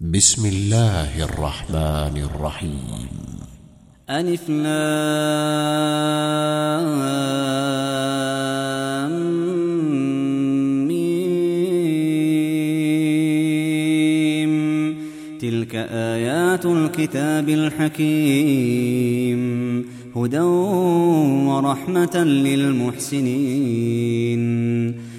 بسم الله الرحمن الرحيم. ألف ميم. تلك آيات الكتاب الحكيم. هدى ورحمة للمحسنين.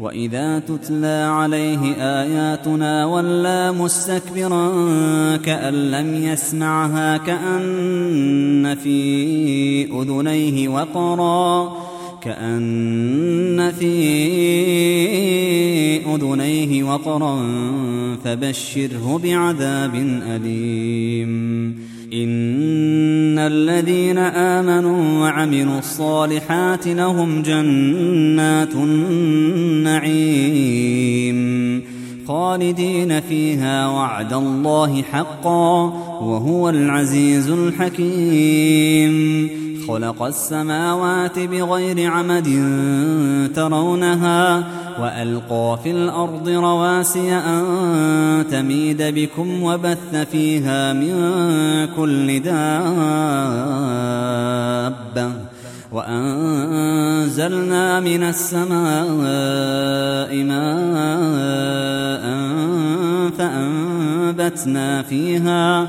وإذا تتلى عليه آياتنا ولى مستكبرا كأن لم يسمعها كأن في أذنيه وقرا كأن في أذنيه وقرا فبشره بعذاب أليم إن الذين آمنوا وعملوا الصالحات لهم جنات النعيم خالدين فيها وعد الله حقا وهو العزيز الحكيم خلق السماوات بغير عمد ترونها وألقى في الأرض رواسي أن تميد بكم وبث فيها من كل دابة وأنزلنا من السماء ماء فأنبتنا فيها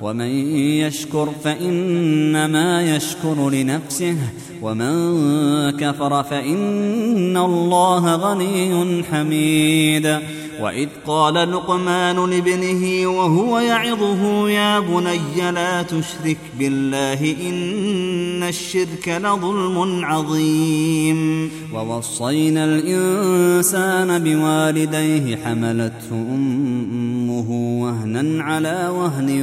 ومن يشكر فإنما يشكر لنفسه ومن كفر فإن الله غني حميد. وإذ قال لقمان لابنه وهو يعظه يا بني لا تشرك بالله إن الشرك لظلم عظيم. ووصينا الإنسان بوالديه حملته أمه وهنا على وهن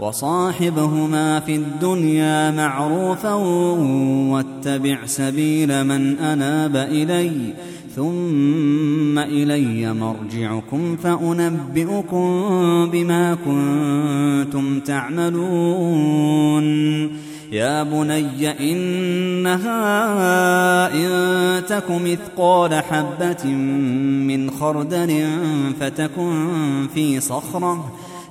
وصاحبهما في الدنيا معروفا واتبع سبيل من أناب إليّ ثم إلي مرجعكم فأنبئكم بما كنتم تعملون. يا بني إنها إن تك مثقال حبة من خردل فتكن في صخرة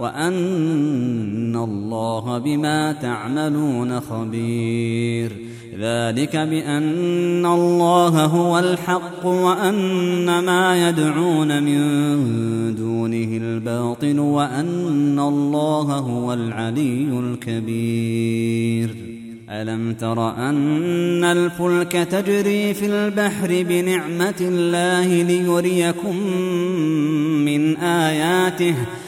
وأن الله بما تعملون خبير. ذلك بأن الله هو الحق وأن ما يدعون من دونه الباطل وأن الله هو العلي الكبير. ألم تر أن الفلك تجري في البحر بنعمة الله ليريكم من آياته ۖ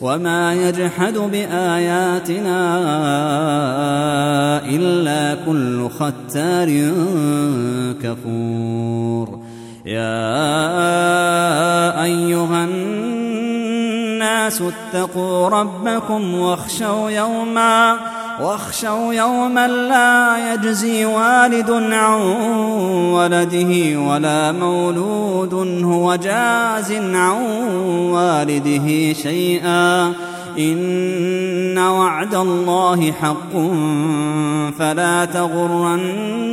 وما يجحد باياتنا الا كل ختار كفور يا ايها الناس اتقوا ربكم واخشوا يوما واخشوا يوما لا يجزي والد عن ولده ولا مولود هو جاز عن والده شيئا. إن وعد الله حق فلا تغرنكم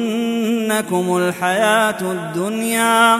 الحياة الدنيا.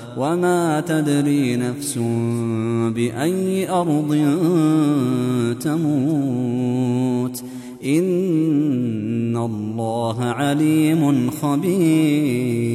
وما تدري نفس باي ارض تموت ان الله عليم خبير